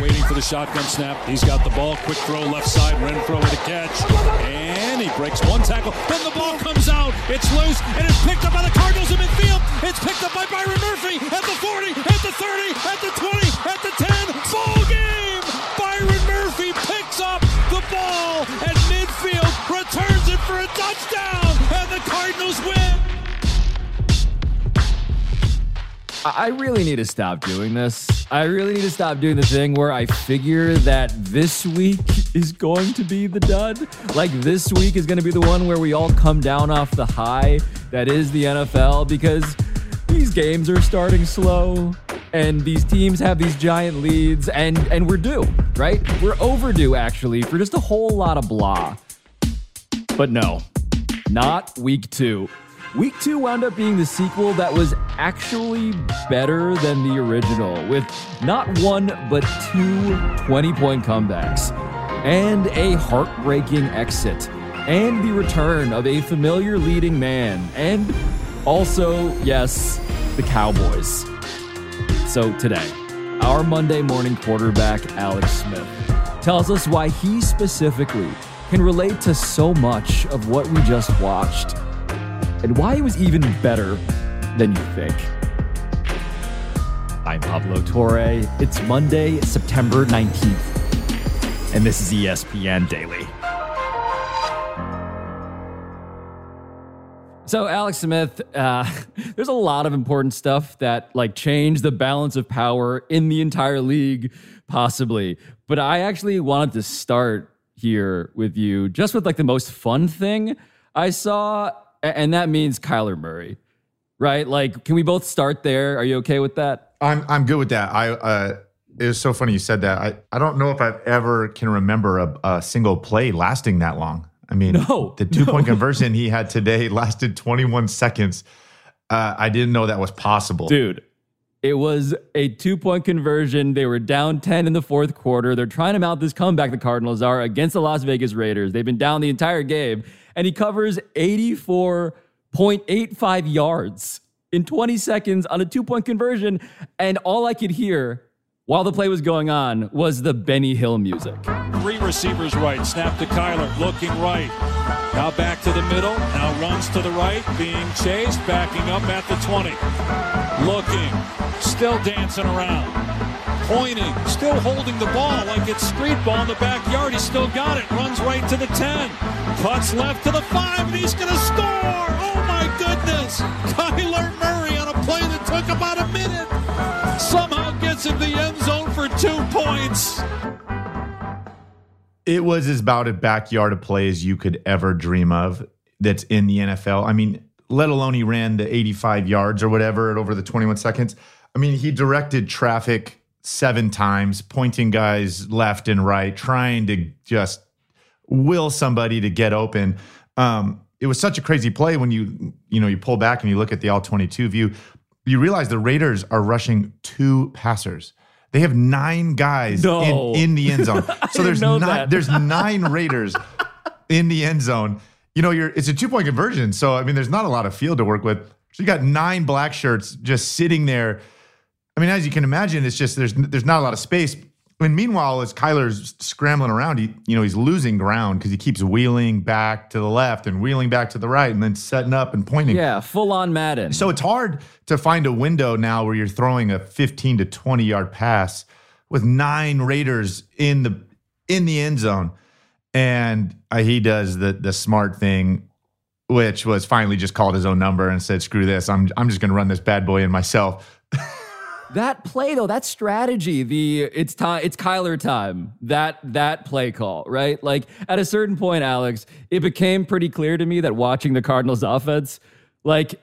waiting for the shotgun snap. He's got the ball. Quick throw left side. Renfrow with a catch. And he breaks one tackle. Then the ball comes out. It's loose. And it's picked up by the Cardinals in midfield. It's picked up by Byron Murphy at the 40, at the 30, at the 20, at the 10. Full game. Byron Murphy picks up the ball at midfield, returns it for a touchdown, and the Cardinals win. I really need to stop doing this. I really need to stop doing the thing where I figure that this week is going to be the dud. Like this week is going to be the one where we all come down off the high that is the NFL because these games are starting slow and these teams have these giant leads and and we're due, right? We're overdue actually for just a whole lot of blah. But no. Not week 2. Week two wound up being the sequel that was actually better than the original, with not one but two 20 point comebacks, and a heartbreaking exit, and the return of a familiar leading man, and also, yes, the Cowboys. So today, our Monday morning quarterback, Alex Smith, tells us why he specifically can relate to so much of what we just watched and why it was even better than you think. I'm Pablo Torre. It's Monday, September 19th, and this is ESPN Daily. So, Alex Smith, uh, there's a lot of important stuff that like change the balance of power in the entire league, possibly. But I actually wanted to start here with you just with like the most fun thing I saw and that means Kyler Murray, right? Like, can we both start there? Are you okay with that? I'm I'm good with that. I uh, it was so funny you said that. I I don't know if I've ever can remember a, a single play lasting that long. I mean, no, the two no. point conversion he had today lasted 21 seconds. Uh, I didn't know that was possible, dude. It was a two point conversion. They were down 10 in the fourth quarter. They're trying to mount this comeback, the Cardinals are against the Las Vegas Raiders. They've been down the entire game and he covers 84.85 yards in 20 seconds on a two point conversion. And all I could hear while the play was going on was the Benny Hill music. Three receivers right. Snap to Kyler, looking right. Now back to the middle. Now runs to the right, being chased, backing up at the 20. Looking, still dancing around. Pointing, still holding the ball like it's street ball in the backyard. He's still got it. Runs right to the 10. Cuts left to the 5, and he's going to score! Oh my goodness! Kyler Murray on a play that took about a minute. Somehow gets in the end zone for two points. It was as about a backyard of play as you could ever dream of that's in the NFL. I mean, let alone he ran the 85 yards or whatever at over the 21 seconds. I mean, he directed traffic seven times, pointing guys left and right, trying to just will somebody to get open. Um, it was such a crazy play when you you know you pull back and you look at the all 22 view you realize the raiders are rushing two passers. They have nine guys no. in, in the end zone. So there's nine there's nine raiders in the end zone. You know you're it's a two point conversion. So i mean there's not a lot of field to work with. So you got nine black shirts just sitting there i mean as you can imagine it's just there's there's not a lot of space and meanwhile, as Kyler's scrambling around, he you know he's losing ground because he keeps wheeling back to the left and wheeling back to the right, and then setting up and pointing. Yeah, full on Madden. So it's hard to find a window now where you're throwing a 15 to 20 yard pass with nine Raiders in the in the end zone, and uh, he does the the smart thing, which was finally just called his own number and said, "Screw this! I'm I'm just going to run this bad boy in myself." That play though, that strategy, the it's time, it's Kyler time. That that play call, right? Like at a certain point, Alex, it became pretty clear to me that watching the Cardinals offense, like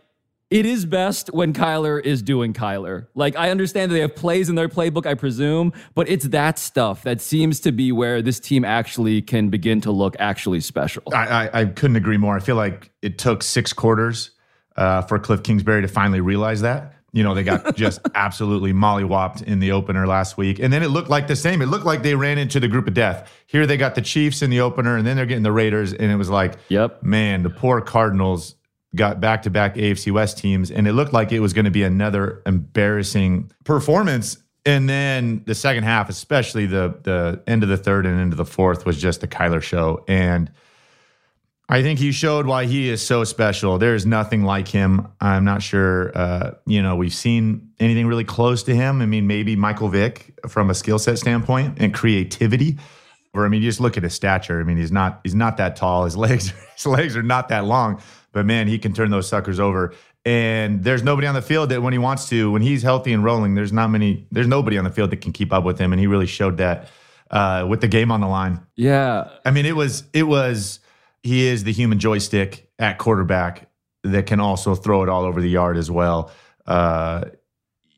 it is best when Kyler is doing Kyler. Like I understand that they have plays in their playbook, I presume, but it's that stuff that seems to be where this team actually can begin to look actually special. I, I, I couldn't agree more. I feel like it took six quarters uh, for Cliff Kingsbury to finally realize that. You know, they got just absolutely mollywopped in the opener last week. And then it looked like the same. It looked like they ran into the group of death. Here they got the Chiefs in the opener, and then they're getting the Raiders. And it was like, yep, man, the poor Cardinals got back to back AFC West teams. And it looked like it was going to be another embarrassing performance. And then the second half, especially the the end of the third and into the fourth, was just the Kyler show. And I think he showed why he is so special. There is nothing like him. I'm not sure, uh, you know, we've seen anything really close to him. I mean, maybe Michael Vick from a skill set standpoint and creativity. Or I mean, you just look at his stature. I mean, he's not he's not that tall. His legs his legs are not that long, but man, he can turn those suckers over. And there's nobody on the field that when he wants to, when he's healthy and rolling, there's not many. There's nobody on the field that can keep up with him, and he really showed that uh, with the game on the line. Yeah, I mean, it was it was he is the human joystick at quarterback that can also throw it all over the yard as well. Uh,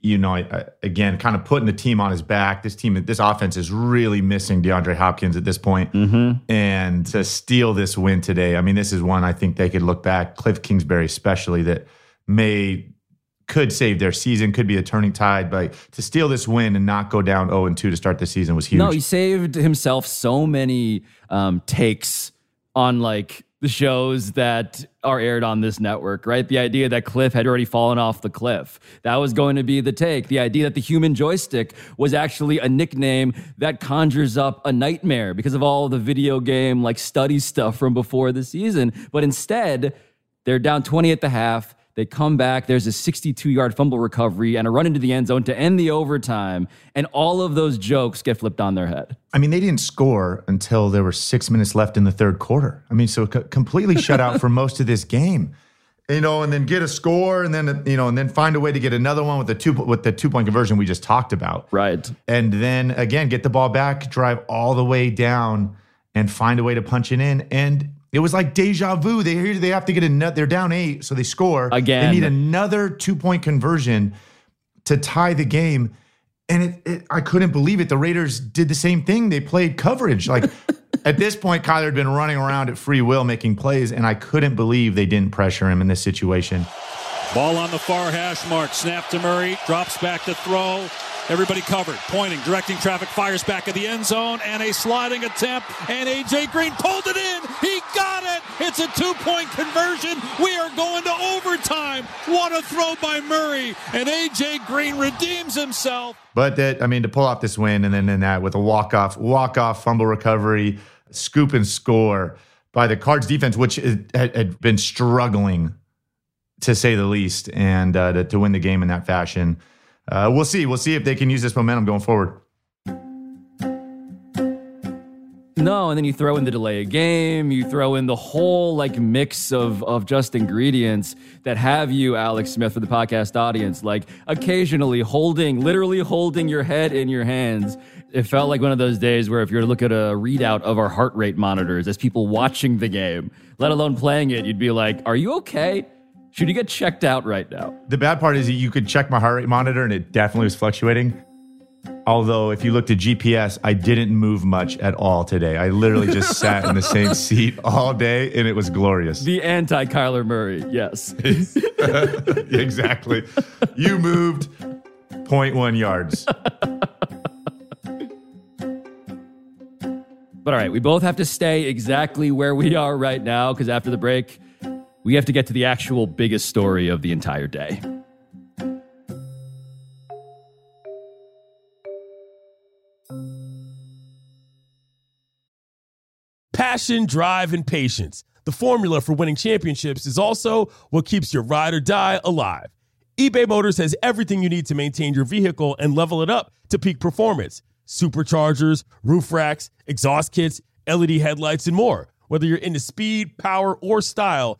you know, I, I, again, kind of putting the team on his back. This team, this offense is really missing DeAndre Hopkins at this point. Mm-hmm. and to steal this win today. I mean, this is one I think they could look back, Cliff Kingsbury especially, that may could save their season, could be a turning tide. But to steal this win and not go down 0 2 to start the season was huge. No, he saved himself so many um, takes on like the shows that are aired on this network, right? The idea that Cliff had already fallen off the cliff. That was going to be the take. The idea that the human joystick was actually a nickname that conjures up a nightmare because of all the video game like study stuff from before the season. But instead, they're down 20 at the half. They come back. There's a 62 yard fumble recovery and a run into the end zone to end the overtime. And all of those jokes get flipped on their head. I mean, they didn't score until there were six minutes left in the third quarter. I mean, so completely shut out for most of this game. You know, and then get a score, and then you know, and then find a way to get another one with the two with the two point conversion we just talked about. Right. And then again, get the ball back, drive all the way down, and find a way to punch it in. And it was like deja vu. They hear they have to get a they're down eight, so they score Again. They need another two point conversion to tie the game. And it, it, I couldn't believe it. The Raiders did the same thing. They played coverage. Like at this point, Kyler had been running around at free will, making plays, and I couldn't believe they didn't pressure him in this situation. Ball on the far hash mark. Snap to Murray. Drops back to throw. Everybody covered. Pointing, directing traffic, fires back at the end zone, and a sliding attempt. And A.J. Green pulled it in. He got it. It's a two point conversion. We are going to overtime. What a throw by Murray. And A.J. Green redeems himself. But that, I mean, to pull off this win and then in that with a walk off, walk off fumble recovery, scoop and score by the Cards defense, which had, been struggling to say the least, and uh, to, to win the game in that fashion. Uh, we'll see. We'll see if they can use this momentum going forward. No, and then you throw in the delay of game, you throw in the whole like mix of of just ingredients that have you, Alex Smith, for the podcast audience, like occasionally holding, literally holding your head in your hands. It felt like one of those days where if you were to look at a readout of our heart rate monitors as people watching the game, let alone playing it, you'd be like, Are you okay? Should you get checked out right now? The bad part is you could check my heart rate monitor and it definitely was fluctuating. Although, if you looked at GPS, I didn't move much at all today. I literally just sat in the same seat all day and it was glorious. The anti Kyler Murray, yes. exactly. You moved 0.1 yards. But all right, we both have to stay exactly where we are right now because after the break, we have to get to the actual biggest story of the entire day. Passion, drive, and patience. The formula for winning championships is also what keeps your ride or die alive. eBay Motors has everything you need to maintain your vehicle and level it up to peak performance superchargers, roof racks, exhaust kits, LED headlights, and more. Whether you're into speed, power, or style,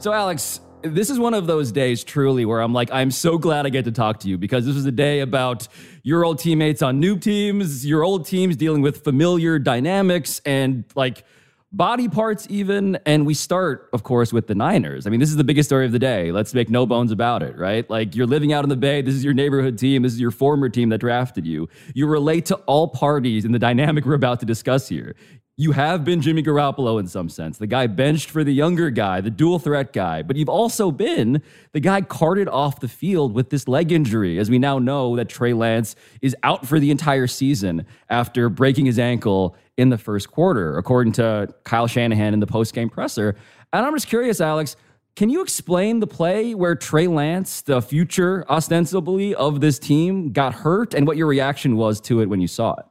So, Alex, this is one of those days truly where I'm like, I'm so glad I get to talk to you because this is a day about your old teammates on new teams, your old teams dealing with familiar dynamics, and like body parts, even. And we start, of course, with the Niners. I mean, this is the biggest story of the day. Let's make no bones about it, right? Like you're living out in the Bay. This is your neighborhood team. This is your former team that drafted you. You relate to all parties in the dynamic we're about to discuss here you have been Jimmy Garoppolo in some sense, the guy benched for the younger guy, the dual threat guy, but you've also been the guy carted off the field with this leg injury, as we now know that Trey Lance is out for the entire season after breaking his ankle in the first quarter, according to Kyle Shanahan in the post-game presser. And I'm just curious, Alex, can you explain the play where Trey Lance, the future ostensibly of this team, got hurt and what your reaction was to it when you saw it?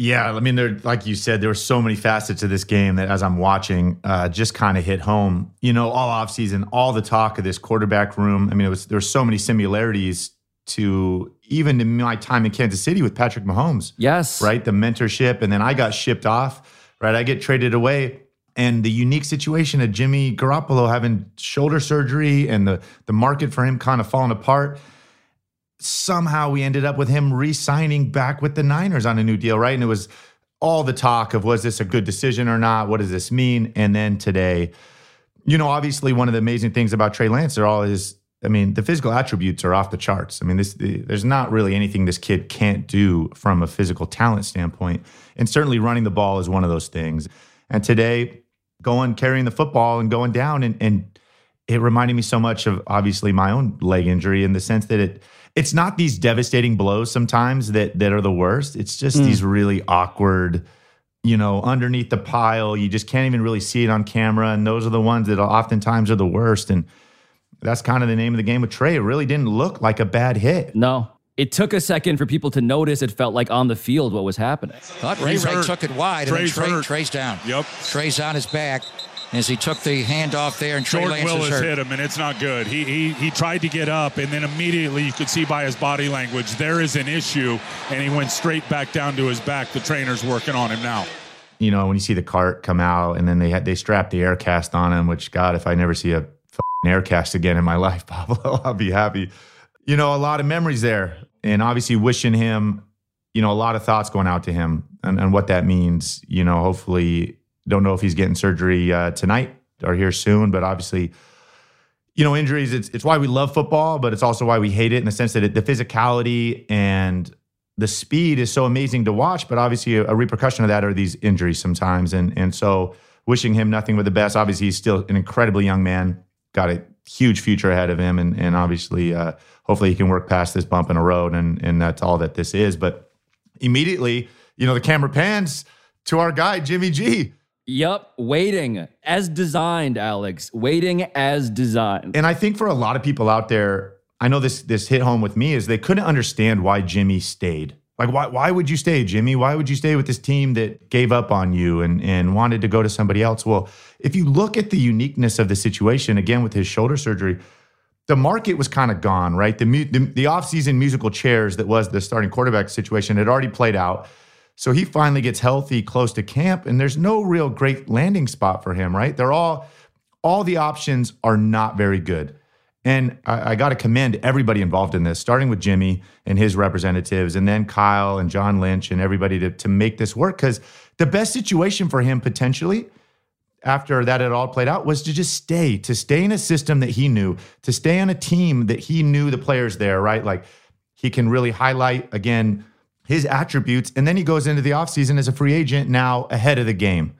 Yeah, I mean, there, like you said, there were so many facets of this game that, as I'm watching, uh, just kind of hit home. You know, all offseason, all the talk of this quarterback room. I mean, it was there were so many similarities to even in my time in Kansas City with Patrick Mahomes. Yes, right, the mentorship, and then I got shipped off. Right, I get traded away, and the unique situation of Jimmy Garoppolo having shoulder surgery and the the market for him kind of falling apart somehow we ended up with him re-signing back with the Niners on a new deal, right? And it was all the talk of was this a good decision or not? What does this mean? And then today, you know, obviously one of the amazing things about Trey Lance are all his I mean, the physical attributes are off the charts. I mean, this the, there's not really anything this kid can't do from a physical talent standpoint. And certainly running the ball is one of those things. And today, going carrying the football and going down and and it reminded me so much of obviously my own leg injury in the sense that it it's not these devastating blows sometimes that that are the worst. It's just mm. these really awkward, you know, underneath the pile. You just can't even really see it on camera, and those are the ones that oftentimes are the worst. And that's kind of the name of the game with Trey. It really didn't look like a bad hit. No, it took a second for people to notice. It felt like on the field what was happening. Thought Ray Ray took it wide, Trey's and then Trey, Trey's down. Yep. Trey's on his back as he took the handoff there and Trey Jordan Lance Willis hurt. hit him and it's not good. He, he he tried to get up and then immediately you could see by his body language there is an issue and he went straight back down to his back. The trainer's working on him now. You know when you see the cart come out and then they had they strapped the air cast on him, which God, if I never see a air cast again in my life, Pablo, I'll be happy. You know a lot of memories there, and obviously wishing him, you know, a lot of thoughts going out to him and, and what that means. You know, hopefully don't know if he's getting surgery uh, tonight or here soon, but obviously, you know, injuries. It's it's why we love football, but it's also why we hate it in the sense that it, the physicality and the speed is so amazing to watch. But obviously, a, a, repercussion of that are these injuries sometimes, and and so wishing him nothing but the best. Obviously, he's still an incredibly young man, got a huge future ahead of him, and and obviously, uh, hopefully, he can work past this bump in the road, and and that's all that this is. But immediately, you know, the camera pans to our guy Jimmy G Yep, waiting as designed, Alex. Waiting as designed. And I think for a lot of people out there, I know this this hit home with me is they couldn't understand why Jimmy stayed. Like why why would you stay, Jimmy? Why would you stay with this team that gave up on you and and wanted to go to somebody else? Well, if you look at the uniqueness of the situation again with his shoulder surgery, the market was kind of gone, right? The, the the offseason musical chairs that was the starting quarterback situation had already played out. So he finally gets healthy close to camp, and there's no real great landing spot for him, right? They're all, all the options are not very good. And I, I got to commend everybody involved in this, starting with Jimmy and his representatives, and then Kyle and John Lynch and everybody to, to make this work. Because the best situation for him potentially after that had all played out was to just stay, to stay in a system that he knew, to stay on a team that he knew the players there, right? Like he can really highlight again his attributes, and then he goes into the offseason as a free agent now ahead of the game.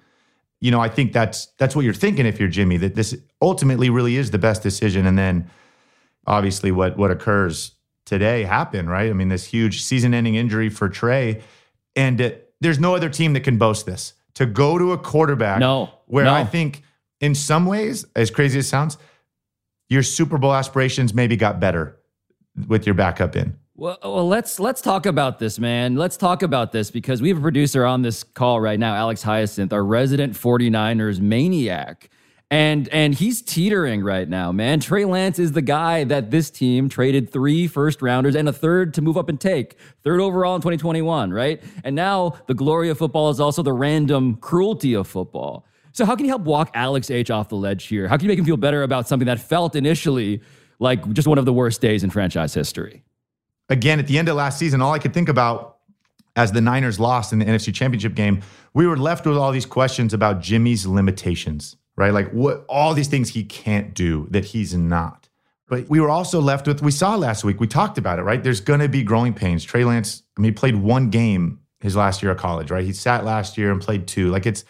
You know, I think that's that's what you're thinking if you're Jimmy, that this ultimately really is the best decision. And then obviously what what occurs today happened, right? I mean, this huge season-ending injury for Trey. And uh, there's no other team that can boast this. To go to a quarterback no, where no. I think in some ways, as crazy as it sounds, your Super Bowl aspirations maybe got better with your backup in. Well, oh, well, let's let's talk about this, man. Let's talk about this because we have a producer on this call right now, Alex Hyacinth, our resident 49ers maniac. And and he's teetering right now, man. Trey Lance is the guy that this team traded three first rounders and a third to move up and take. Third overall in 2021, right? And now the glory of football is also the random cruelty of football. So how can you help walk Alex H off the ledge here? How can you make him feel better about something that felt initially like just one of the worst days in franchise history? Again, at the end of last season, all I could think about as the Niners lost in the NFC Championship game, we were left with all these questions about Jimmy's limitations, right? Like what all these things he can't do that he's not. But we were also left with, we saw last week, we talked about it, right? There's going to be growing pains. Trey Lance, I mean, he played one game his last year of college, right? He sat last year and played two. Like it's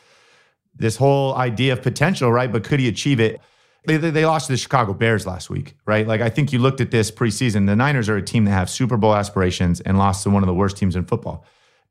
this whole idea of potential, right? But could he achieve it? They, they, they lost to the Chicago Bears last week, right? Like I think you looked at this preseason. The Niners are a team that have Super Bowl aspirations and lost to one of the worst teams in football.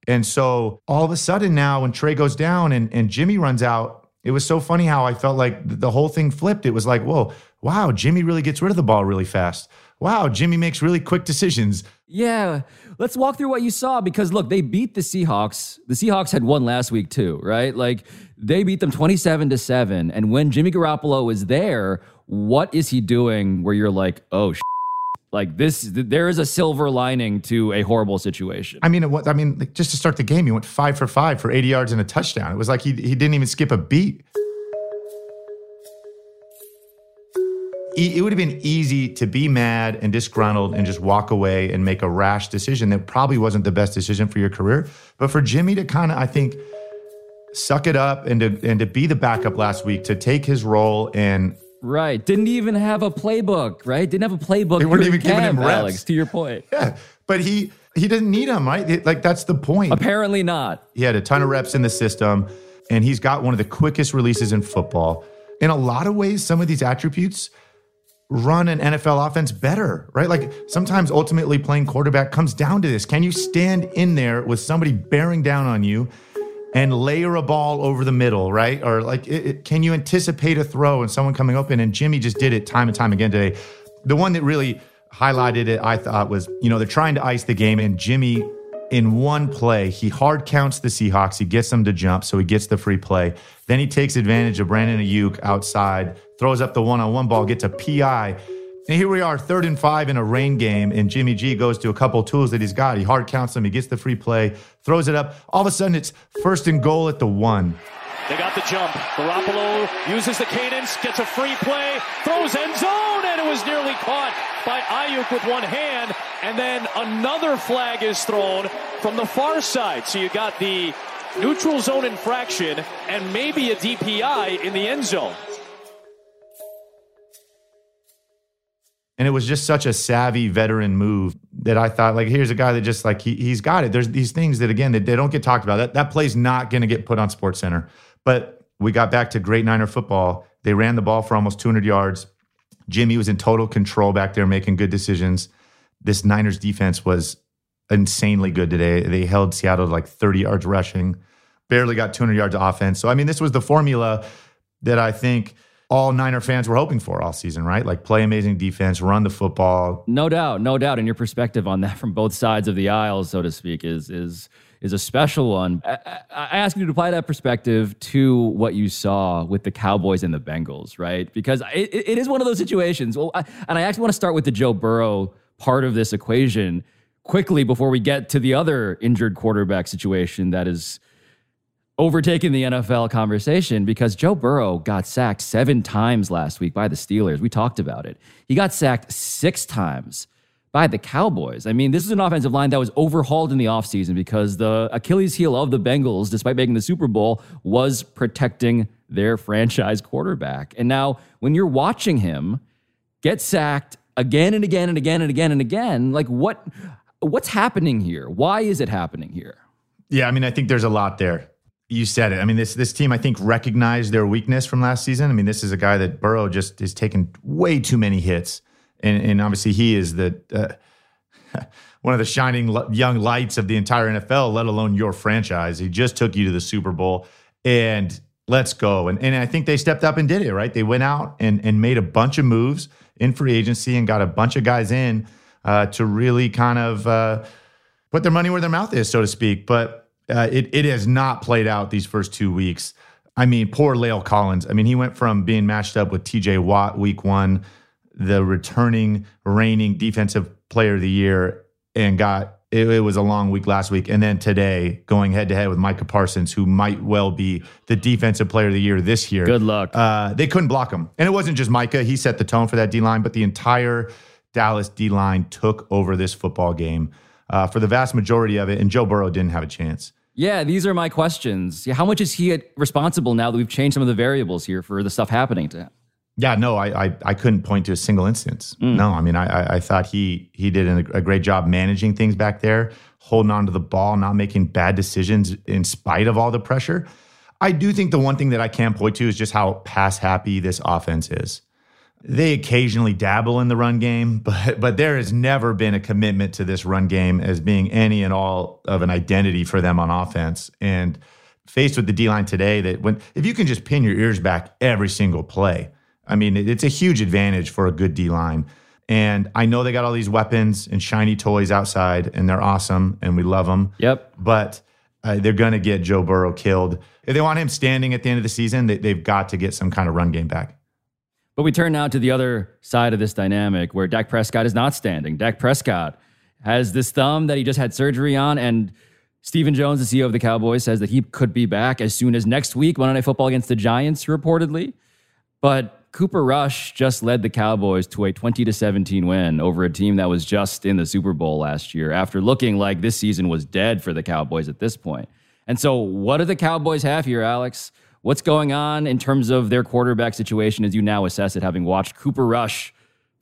And so all of a sudden now, when Trey goes down and, and Jimmy runs out, it was so funny how I felt like the whole thing flipped. It was like, whoa, wow, Jimmy really gets rid of the ball really fast. Wow, Jimmy makes really quick decisions. Yeah. Let's walk through what you saw because look, they beat the Seahawks. The Seahawks had won last week too, right? Like they beat them 27 to 7. And when Jimmy Garoppolo is there, what is he doing where you're like, oh, sh-? like this, there is a silver lining to a horrible situation. I mean, it, was, I mean, like, just to start the game, he went five for five for 80 yards and a touchdown. It was like he, he didn't even skip a beat. it would have been easy to be mad and disgruntled and just walk away and make a rash decision that probably wasn't the best decision for your career. But for Jimmy to kind of, I think, suck it up and to and to be the backup last week to take his role and right. Didn't even have a playbook right? Didn't have a playbook they weren't even giving him reps. Alex, to your point. Yeah. But he he didn't need him, right? It, like that's the point. Apparently not. He had a ton of reps in the system and he's got one of the quickest releases in football. In a lot of ways some of these attributes run an NFL offense better, right? Like sometimes ultimately playing quarterback comes down to this. Can you stand in there with somebody bearing down on you and layer a ball over the middle, right? Or like, it, it, can you anticipate a throw and someone coming open? And Jimmy just did it time and time again today. The one that really highlighted it, I thought, was you know, they're trying to ice the game, and Jimmy in one play, he hard counts the Seahawks. He gets them to jump, so he gets the free play. Then he takes advantage of Brandon Aiyuk outside, throws up the one on one ball, gets a PI. And here we are, third and five in a rain game, and Jimmy G goes to a couple tools that he's got. He hard counts them, he gets the free play, throws it up. All of a sudden, it's first and goal at the one. They got the jump. Garoppolo uses the cadence, gets a free play, throws end zone, and it was nearly caught by Aiyuk with one hand. And then another flag is thrown from the far side. So you got the neutral zone infraction and maybe a DPI in the end zone. And it was just such a savvy veteran move that I thought, like, here's a guy that just like he, he's got it. There's these things that again that they don't get talked about. That that play's not going to get put on SportsCenter. But we got back to great Niner football. They ran the ball for almost 200 yards. Jimmy was in total control back there, making good decisions. This Niners defense was insanely good today. They held Seattle to like 30 yards rushing, barely got 200 yards of offense. So, I mean, this was the formula that I think all Niner fans were hoping for all season, right? Like play amazing defense, run the football. No doubt, no doubt. And your perspective on that from both sides of the aisle, so to speak, is is is a special one. I, I, ask you to apply that perspective to what you saw with the Cowboys and the Bengals, right? Because it, it is one of those situations. Well, I, and I actually want to start with the Joe Burrow part of this equation quickly before we get to the other injured quarterback situation that is overtaking the NFL conversation because Joe Burrow got sacked seven times last week by the Steelers. We talked about it. He got sacked six times by the Cowboys. I mean, this is an offensive line that was overhauled in the offseason because the Achilles heel of the Bengals, despite making the Super Bowl, was protecting their franchise quarterback. And now, when you're watching him get sacked again and again and again and again and again, like what what's happening here? Why is it happening here? Yeah, I mean, I think there's a lot there. You said it. I mean, this this team, I think, recognized their weakness from last season. I mean, this is a guy that Burrow just is taking way too many hits and, and obviously he is the uh, one of the shining young lights of the entire NFL, let alone your franchise. He just took you to the Super Bowl, and let's go. And and I think they stepped up and did it right. They went out and and made a bunch of moves in free agency and got a bunch of guys in uh, to really kind of uh, put their money where their mouth is, so to speak. But uh, it it has not played out these first two weeks. I mean, poor La'el Collins. I mean, he went from being matched up with T.J. Watt week one the returning reigning defensive player of the year and got it, it, was a long week last week. And then today, going head to head with Micah Parsons, who might well be the defensive player of the year this year. Good luck. Uh, they couldn't block him. And it wasn't just Micah. He set the tone for that D line, but the entire Dallas D line took over this football game. uh, for the vast majority of it, and Joe Burrow didn't have a chance. Yeah, these are my questions. Yeah, How much is he responsible now that we've changed some of the variables here for the stuff happening to him? Yeah, no, I I, I couldn't point to a single instance. Mm. No, I mean I I thought he he did a great job managing things back there, holding on to the ball, not making bad decisions in spite of all the pressure. I do think the one thing that I can point to is just how pass happy this offense is. They occasionally dabble in the run game, but but there has never been a commitment to this run game as being any and all of an identity for them on offense. And faced with the D line today, that when if you can just pin your ears back every single play, I mean, it's a huge advantage for a good D line. And I know they got all these weapons and shiny toys outside, and they're awesome, and we love them. Yep. But uh, they're going to get Joe Burrow killed. If they want him standing at the end of the season, they, they've got to get some kind of run game back. But we turn now to the other side of this dynamic where Dak Prescott is not standing. Dak Prescott has this thumb that he just had surgery on, and Stephen Jones, the CEO of the Cowboys, says that he could be back as soon as next week, Monday Night Football against the Giants, reportedly. But Cooper Rush just led the Cowboys to a 20 to 17 win over a team that was just in the Super Bowl last year after looking like this season was dead for the Cowboys at this point. And so, what do the Cowboys have here, Alex? What's going on in terms of their quarterback situation as you now assess it, having watched Cooper Rush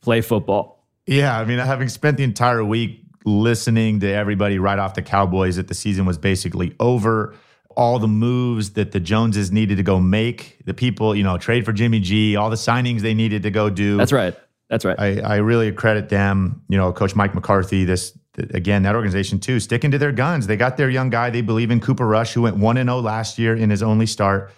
play football? Yeah, I mean, having spent the entire week listening to everybody write off the Cowboys that the season was basically over all the moves that the Joneses needed to go make, the people, you know, trade for Jimmy G, all the signings they needed to go do. That's right. That's right. I, I really credit them, you know, Coach Mike McCarthy, this, again, that organization too, sticking to their guns. They got their young guy. They believe in Cooper Rush, who went 1 0 last year in his only start.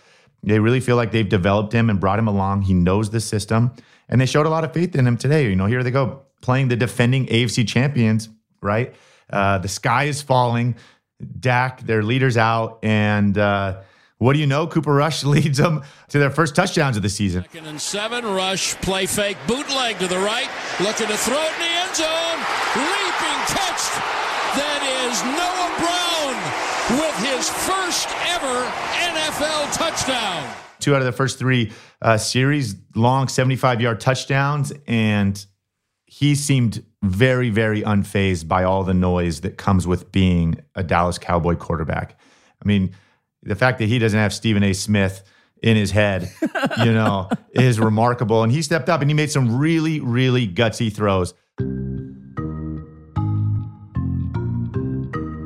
They really feel like they've developed him and brought him along. He knows the system. And they showed a lot of faith in him today. You know, here they go, playing the defending AFC champions, right? Uh, the sky is falling. Dak, their leaders out, and uh, what do you know? Cooper Rush leads them to their first touchdowns of the season. Second and seven, Rush play fake, bootleg to the right, looking to throw it in the end zone, leaping catch. That is Noah Brown his first ever NFL touchdown. Two out of the first three uh, series, long 75 yard touchdowns, and he seemed very, very unfazed by all the noise that comes with being a Dallas Cowboy quarterback. I mean, the fact that he doesn't have Stephen A. Smith in his head, you know, is remarkable. And he stepped up and he made some really, really gutsy throws.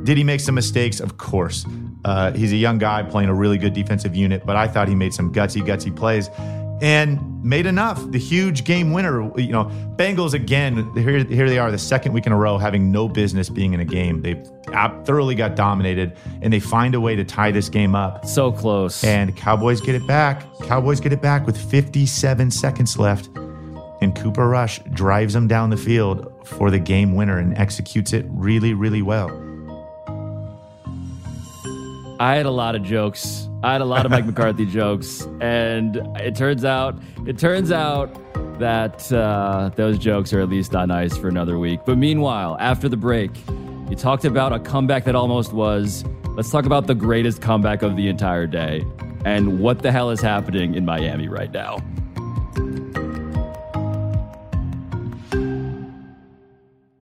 Did he make some mistakes? Of course. Uh, he's a young guy playing a really good defensive unit, but I thought he made some gutsy, gutsy plays and made enough. The huge game winner, you know, Bengals again. Here, here they are, the second week in a row, having no business being in a game. They thoroughly got dominated, and they find a way to tie this game up. So close. And Cowboys get it back. Cowboys get it back with 57 seconds left, and Cooper Rush drives them down the field for the game winner and executes it really, really well. I had a lot of jokes. I had a lot of Mike McCarthy jokes, and it turns out it turns out that uh, those jokes are at least on ice for another week. But meanwhile, after the break, you talked about a comeback that almost was. Let's talk about the greatest comeback of the entire day and what the hell is happening in Miami right now.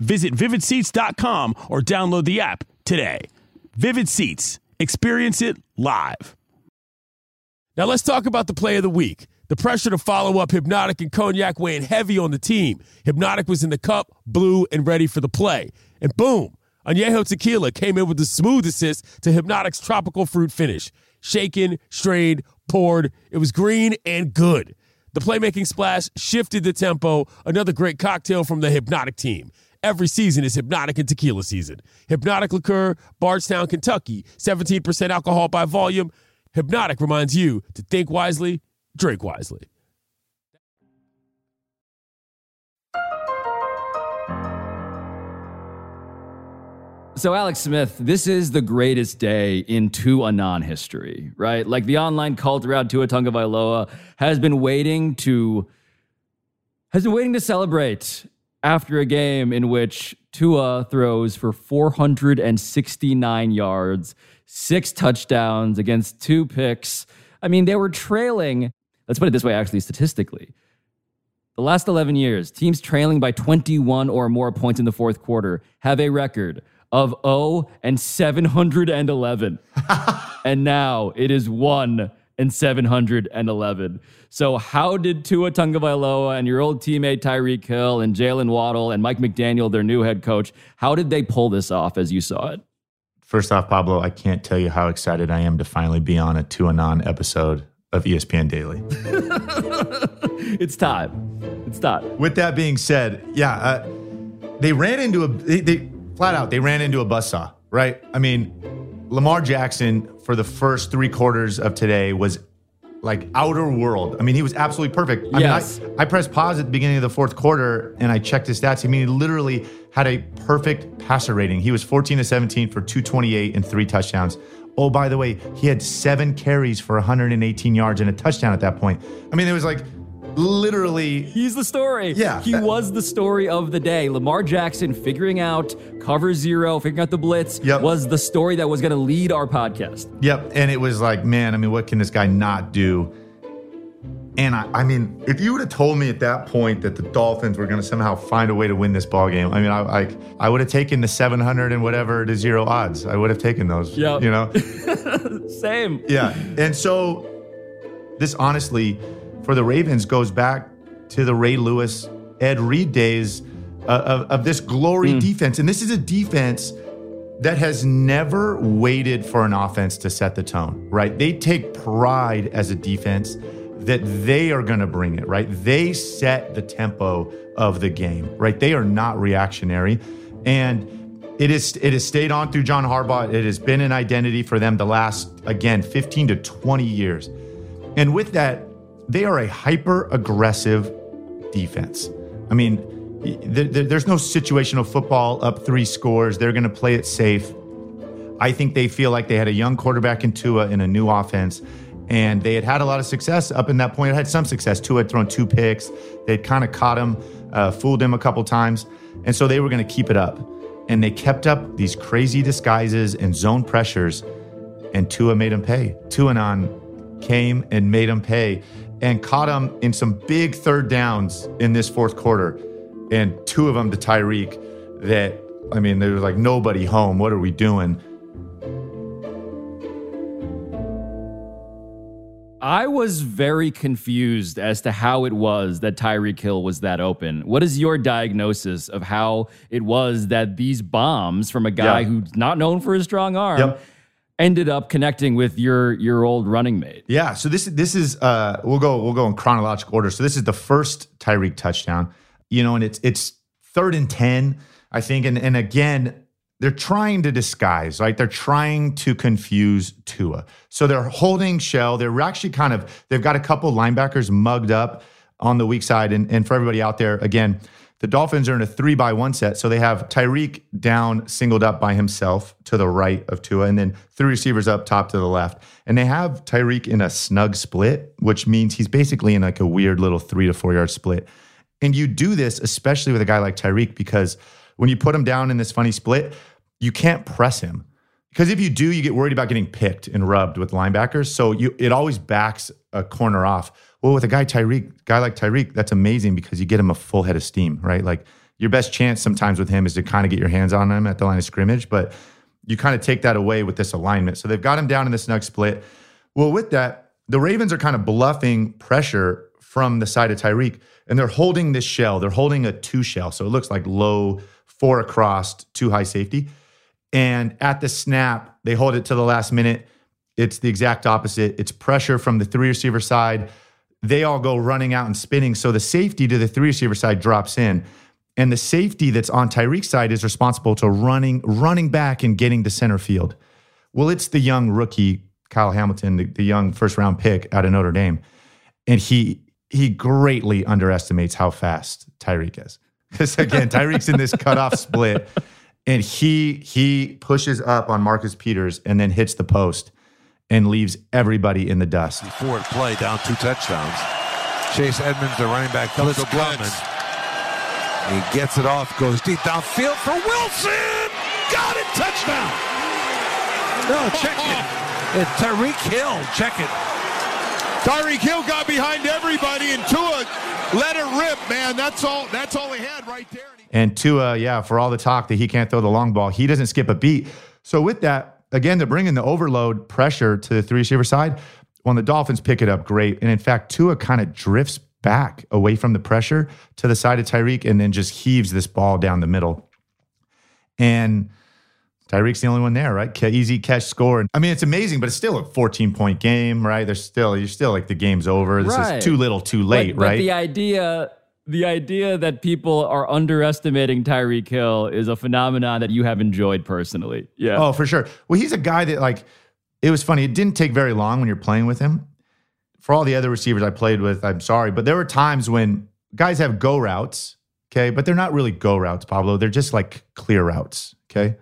Visit vividseats.com or download the app today. Vivid Seats. Experience it live. Now let's talk about the play of the week. The pressure to follow up Hypnotic and Cognac weighing heavy on the team. Hypnotic was in the cup, blue, and ready for the play. And boom, Añejo Tequila came in with the smooth assist to Hypnotic's tropical fruit finish. Shaken, strained, poured. It was green and good. The playmaking splash shifted the tempo. Another great cocktail from the Hypnotic team. Every season is Hypnotic and Tequila season. Hypnotic Liqueur, Bardstown, Kentucky, 17% alcohol by volume. Hypnotic reminds you to think wisely, drink wisely. So, Alex Smith, this is the greatest day in Tuanon history, right? Like the online cult around Tua Tagovailoa has been waiting to has been waiting to celebrate after a game in which Tua throws for 469 yards, six touchdowns against two picks. I mean, they were trailing. Let's put it this way, actually, statistically. The last 11 years, teams trailing by 21 or more points in the fourth quarter have a record of 0 and 711. and now it is 1 and 711. So, how did Tua Tagovailoa and your old teammate Tyreek Hill and Jaylen Waddle and Mike McDaniel, their new head coach, how did they pull this off as you saw it? First off, Pablo, I can't tell you how excited I am to finally be on a Tuanon episode of ESPN Daily. it's time. It's time. With that being said, yeah, uh, they ran into a they, they flat out they ran into a buzzsaw, right? I mean, Lamar Jackson for the first three quarters of today was like outer world. I mean, he was absolutely perfect. I Yes. mean, I, I pressed pause at the beginning of the fourth quarter and I checked his stats. I mean, he literally had a perfect passer rating. He was 14 to 17 for 228 and three touchdowns. Oh, by the way, he had seven carries for 118 yards and a touchdown at that point. I mean, it was like literally He's the story. Yeah. He was the story of the day. Lamar Jackson figuring out cover zero, figuring out the blitz Yep. was the story that was going to lead our podcast. Yep. And it was like, man, I mean, what can this guy not do? And I, I mean, if you would have told me at that point that the Dolphins were going to somehow find a way to win this ball game, I mean, I, I, I would have taken the 700 and whatever to zero odds. I would have taken those. Yep. You know? Same. yeah. And so this honestly, for the Ravens, goes back to the Ray Lewis, Ed Reed days uh, of, of this glory defense. And this is a defense that has never waited for an offense to set the tone, right? They take pride as a defense that they are going to bring it, right? They set the tempo of the game, right? They are not reactionary. And it is it has stayed on through John Harbaugh. It has been an identity for them the last again 15 to 20 years. And with that, they are a hyper aggressive defense. I mean, th- th- there's no situational football up three scores. They're going to play it safe. I think they feel like they had a young quarterback in Tua in a new offense, and they had had a lot of success up in that point. They had some success. Tua had thrown two picks. They'd kind of caught him, uh, fooled him a couple times, and so they were going to keep it up. And they kept up these crazy disguises and zone pressures, and Tua made him pay. Tuanon came and made him pay and caught him in some big third downs in this fourth quarter. And two of them to Tyreek that, I mean, there was like nobody home. What are we doing? I was very confused as to how it was that Tyreek Hill was that open. What is your diagnosis of how it was that these bombs from a guy Yeah. who's not known for his strong arm Yep. Ended up connecting with your your old running mate? Yeah, so this this is uh we'll go we'll go in chronological order. So this is the first Tyreek touchdown. You know, and it's it's third and 10, I think and and again, they're trying to disguise, right? They're trying to confuse Tua. So they're holding shell. They're actually kind of they've got a couple linebackers mugged up on the weak side and and for everybody out there again, the Dolphins are in a three by one set. So they have Tyreek down, singled up by himself to the right of Tua, and then three receivers up top to the left. And they have Tyreek in a snug split, which means he's basically in like a weird little three to four yard split. And you do this, especially with a guy like Tyreek, because when you put him down in this funny split, you can't press him. Because if you do, you get worried about getting picked and rubbed with linebackers. So you it always backs a corner off. Well, with a guy Tyreek, guy like Tyreek, that's amazing because you get him a full head of steam, right? Like your best chance sometimes with him is to kind of get your hands on him at the line of scrimmage, but you kind of take that away with this alignment. So they've got him down in this snug split. Well, with that, the Ravens are kind of bluffing pressure from the side of Tyreek, and they're holding this shell. They're holding a two shell. So it looks like low, four across, two high safety. And at the snap, they hold it to the last minute. It's the exact opposite. It's pressure from the three receiver side. They all go running out and spinning. So the safety to the three receiver side drops in. And the safety that's on Tyreek's side is responsible to running, running back and getting to center field. Well, it's the young rookie, Kyle Hamilton, the, the young first round pick out of Notre Dame. And he he greatly underestimates how fast Tyreek is. Because again, Tyreek's in this cutoff split and he he pushes up on Marcus Peters and then hits the post and leaves everybody in the dust. Forward play down two touchdowns. Chase Edmonds, the running back, comes to Blitz. He gets it off, goes deep downfield for Wilson. Got it, touchdown. No, check it. It's Tyreek Hill. Check it. Tyreek Hill got behind everybody and Tua let it rip, man. That's all. That's all he had right there. And Tua, yeah, for all the talk that he can't throw the long ball, he doesn't skip a beat. So with that, again, they're bringing the overload pressure to the three receiver side. When the Dolphins pick it up, great. And in fact, Tua kind of drifts back away from the pressure to the side of Tyreek and then just heaves this ball down the middle. And Tyreek's the only one there, right? Easy catch score. I mean, it's amazing, but it's still a 14 point game, right? There's still, you're still like the game's over. This Right. is too little, too late, but, but right? the idea the idea that people are underestimating Tyreek Hill is a phenomenon that you have enjoyed personally. Yeah. Oh, for sure. Well, he's a guy that like it was funny. It didn't take very long when you're playing with him. For all the other receivers I played with, I'm sorry, but there were times when guys have go routes, okay, but they're not really go routes, Pablo. They're just like clear routes, okay?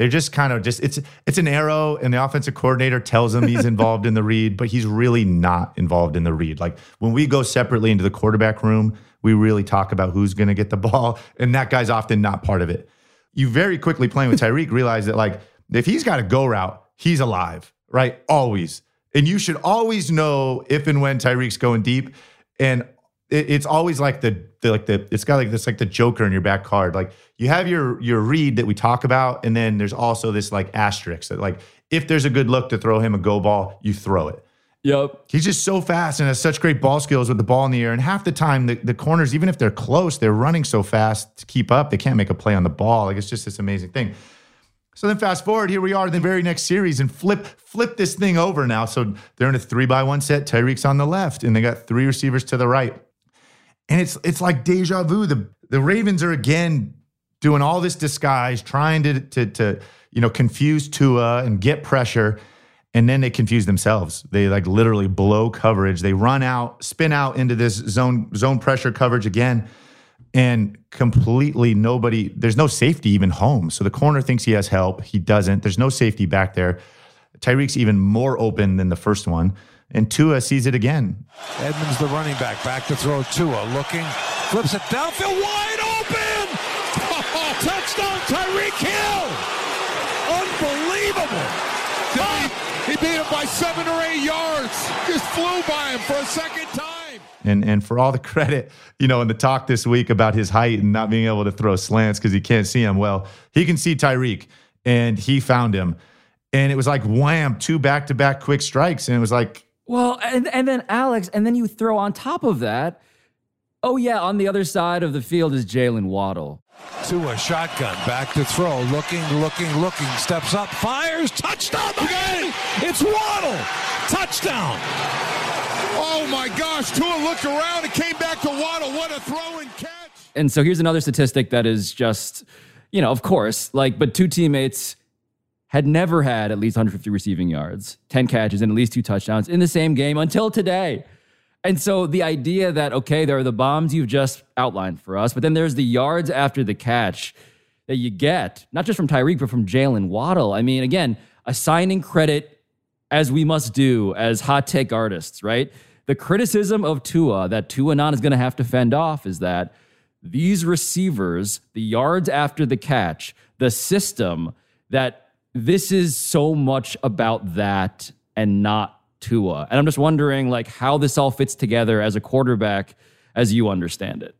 They're just kind of just it's it's an arrow, and the offensive coordinator tells him he's involved in the read, but he's really not involved in the read. Like when we go separately into the quarterback room, we really talk about who's going to get the ball, and that guy's often not part of it. You very quickly playing with Tyreek realize that like if he's got a go route, he's alive, right? Always, and you should always know if and when Tyreek's going deep, and it, it's always like the, the like the it's got like this like the Joker in your back card. Like you have your your read that we talk about, and then there's also this like asterisk that like if there's a good look to throw him a go ball, you throw it. Yep. He's just so fast and has such great ball skills with the ball in the air. And half the time, the, the corners, even if they're close, they're running so fast to keep up, they can't make a play on the ball. Like it's just this amazing thing. So then fast forward, here we are in the very next series and flip flip this thing over now. So they're in a three by one set. Tyreek's on the left, and they got three receivers to the right. And it's it's like deja vu. The the Ravens are again doing all this disguise, trying to to to you know confuse Tua and get pressure, and then they confuse themselves. They like literally blow coverage. They run out, spin out into this zone zone pressure coverage again, and completely nobody. There's no safety even home. So the corner thinks he has help. He doesn't. There's no safety back there. Tyreek's even more open than the first one. And Tua sees it again. Edmonds, the running back, back to throw Tua, looking, flips it downfield, wide open! Oh, touchdown, Tyreek Hill! Unbelievable! Ah! He beat him by seven or eight yards. Just flew by him for a second time. And and for all the credit, you know, in the talk this week about his height and not being able to throw slants because he can't see him. Well, he can see Tyreek, and he found him, and it was like wham, two back to back quick strikes, and it was like Well, and and then Alex, and then you throw on top of that, oh yeah, on the other side of the field is Jaylen Waddle. To a shotgun, back to throw, looking, looking, looking, steps up, fires, touchdown, Miami! It's Waddle! Touchdown! Oh my gosh! Tua looked around and came back to Waddle. What a throw and catch! And so here's another statistic that is just, you know, of course, like, but two teammates had never had at least 150 receiving yards, 10 catches, and at least two touchdowns in the same game until today. And so the idea that, okay, there are the bombs you've just outlined for us, but then there's the yards after the catch that you get, not just from Tyreek, but from Jaylen Waddle. I mean, again, assigning credit as we must do as hot take artists, right? The criticism of Tua that Tuanon is going to have to fend off is that these receivers, the yards after the catch, the system, that this is so much about that and not Tua. And I'm just wondering like how this all fits together as a quarterback as you understand it.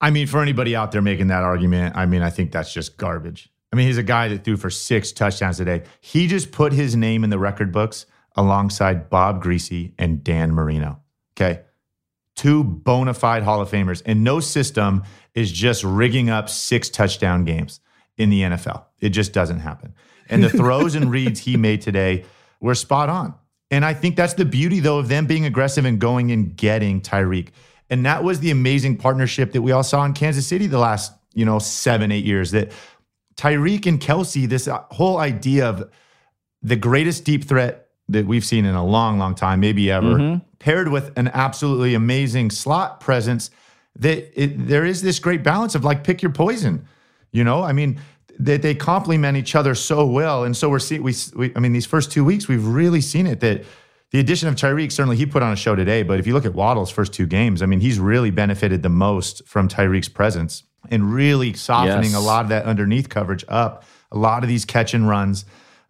I mean, for anybody out there making that argument, I mean, I think that's just garbage. I mean, he's a guy that threw for six touchdowns today. He just put his name in the record books alongside Bob Griese and Dan Marino. Okay. Two bona fide Hall of Famers. And no system is just rigging up six touchdown games in the NFL. It just doesn't happen. And the throws and reads he made today were spot on. And I think that's the beauty, though, of them being aggressive and going and getting Tyreek. And that was the amazing partnership that we all saw in Kansas City the last, you know, seven, eight years. That Tyreek and Kelce, this uh, whole idea of the greatest deep threat that we've seen in a long, long time, maybe ever, paired with an absolutely amazing slot presence, that it, there is this great balance of like pick your poison. You know, I mean, they, they complement each other so well. And so we're seeing, we, we, I mean, these first two weeks, we've really seen it that the addition of Tyreek, certainly he put on a show today, but if you look at Waddle's first two games, I mean, he's really benefited the most from Tyreek's presence and really softening Yes. a lot of that underneath coverage up, a lot of these catch and runs.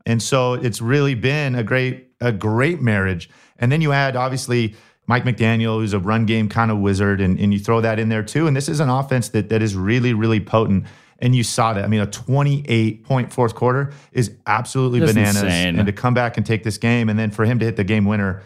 And so it's really been a great, a great marriage. And then you add obviously Mike McDaniel, who's a run game kind of wizard, and, and you throw that in there too. And this is an offense that that is really, really potent. And you saw that. I mean, a 28 point fourth quarter is absolutely Just bananas. insane. And to come back and take this game, and then for him to hit the game winner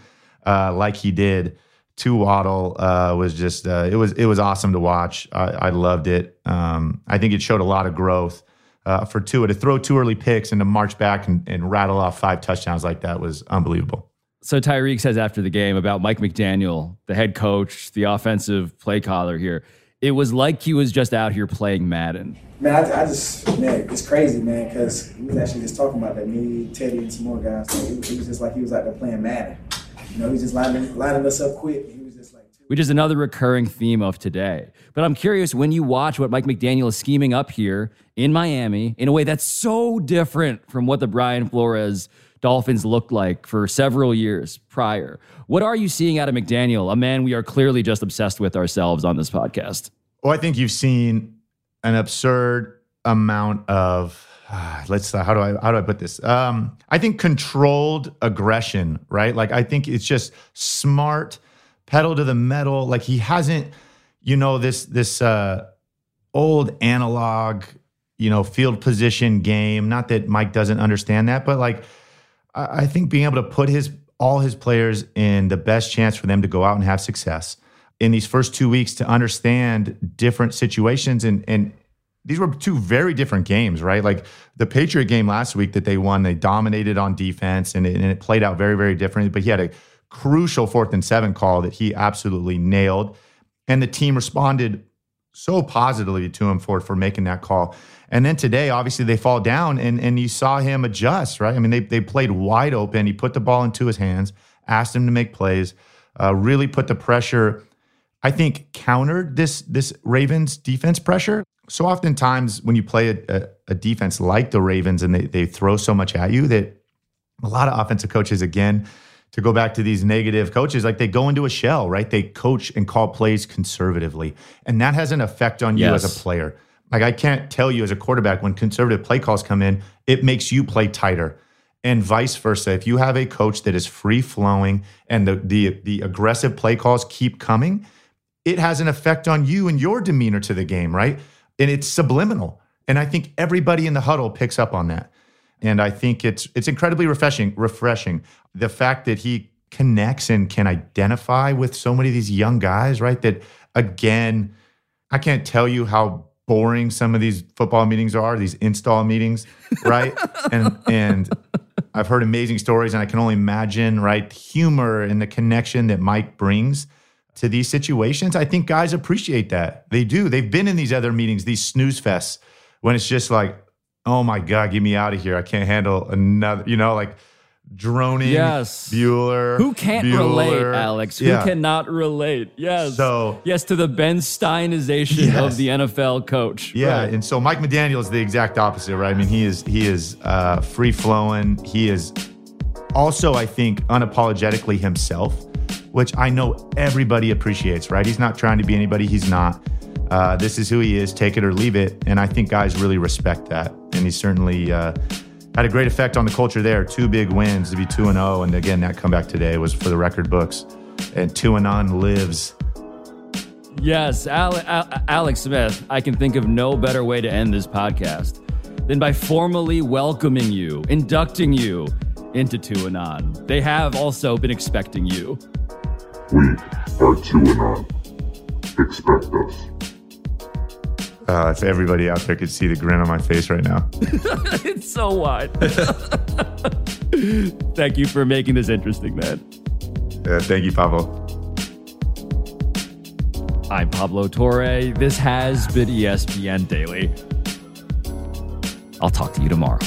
uh, like he did to Waddle uh, was just uh, it was it was awesome to watch. I, I loved it. Um, I think it showed a lot of growth uh, for Tua to throw two early picks and to march back and, and rattle off five touchdowns like that was unbelievable. So Tyreek says after the game about Mike McDaniel, the head coach, the offensive play caller here. It was like he was just out here playing Madden. Man, I, I just, man, it's crazy, man, because we was actually just talking about that. Me, Teddy, and some more guys. It, it was just like he was out there playing Madden. You know, he was just lining, lining us up quick. He was just like, which is another recurring theme of today. But I'm curious when you watch what Mike McDaniel is scheming up here in Miami in a way that's so different from what the Brian Flores Dolphins looked like for several years prior. What are you seeing out of McDaniel, a man we are clearly just obsessed with ourselves on this podcast? Well, I think you've seen an absurd amount of ah, let's how do I how do I put this? Um, I think controlled aggression, right? Like I think it's just smart, pedal to the metal. Like he hasn't, you know, this this uh, old analog, you know, field position game. Not that Mike doesn't understand that, but like I I think being able to put his all his players in the best chance for them to go out and have success in these first two weeks to understand different situations and and these were two very different games, right? Like the Patriot game last week that they won, they dominated on defense and it, and it played out very, very differently. But he had a crucial fourth and seven call that he absolutely nailed. And the team responded so positively to him for, for making that call. And then today, obviously, they fall down and, and you saw him adjust, right? I mean, they, they played wide open. He put the ball into his hands, asked him to make plays, uh, really put the pressure I think countered this this Ravens defense pressure. So oftentimes when you play a, a, a defense like the Ravens and they, they throw so much at you that a lot of offensive coaches, again, to go back to these negative coaches, like they go into a shell, right? They coach and call plays conservatively. And that has an effect on you as a player. Like I can't tell you as a quarterback when conservative play calls come in, it makes you play tighter. And vice versa. If you have a coach that is free flowing and the the the aggressive play calls keep coming, it has an effect on you and your demeanor to the game, right? And it's subliminal. And I think everybody in the huddle picks up on that. And I think it's it's incredibly refreshing, refreshing. The fact that he connects and can identify with so many of these young guys, right? That again, I can't tell you how boring some of these football meetings are, these install meetings, right? and and I've heard amazing stories and I can only imagine, right, humor and the connection that Mike brings to these situations. I think guys appreciate that. They do. They've been in these other meetings, these snooze fests, when it's just like, oh my God, get me out of here. I can't handle another, you know, like droning Yes. Bueller. Who can't Bueller. relate, Alex? Who Yeah. cannot relate? Yes. So- yes, to the Ben Steinization Yes. of the NFL coach. Yeah, Right. and so Mike McDaniel is the exact opposite, right? I mean, he is he is uh, free flowing. He is also, I think, unapologetically himself, which I know everybody appreciates, right? He's not trying to be anybody he's not. Uh, this is who he is. Take it or leave it, and I think guys really respect that. And he certainly uh, had a great effect on the culture there. Two big wins to be two and zero, and again, that comeback today was for the record books. And Tuanon lives. Yes, Ale- Al- Alex Smith, I can think of no better way to end this podcast than by formally welcoming you, inducting you into Tuanon. They have also been expecting you. We are Tuanon. Expect us. Uh, if everybody out there could see the grin on my face right now. it's so wide. Thank you for making this interesting, man. Uh, thank you, Pablo. I'm Pablo Torre. This has been ESPN Daily. I'll talk to you tomorrow.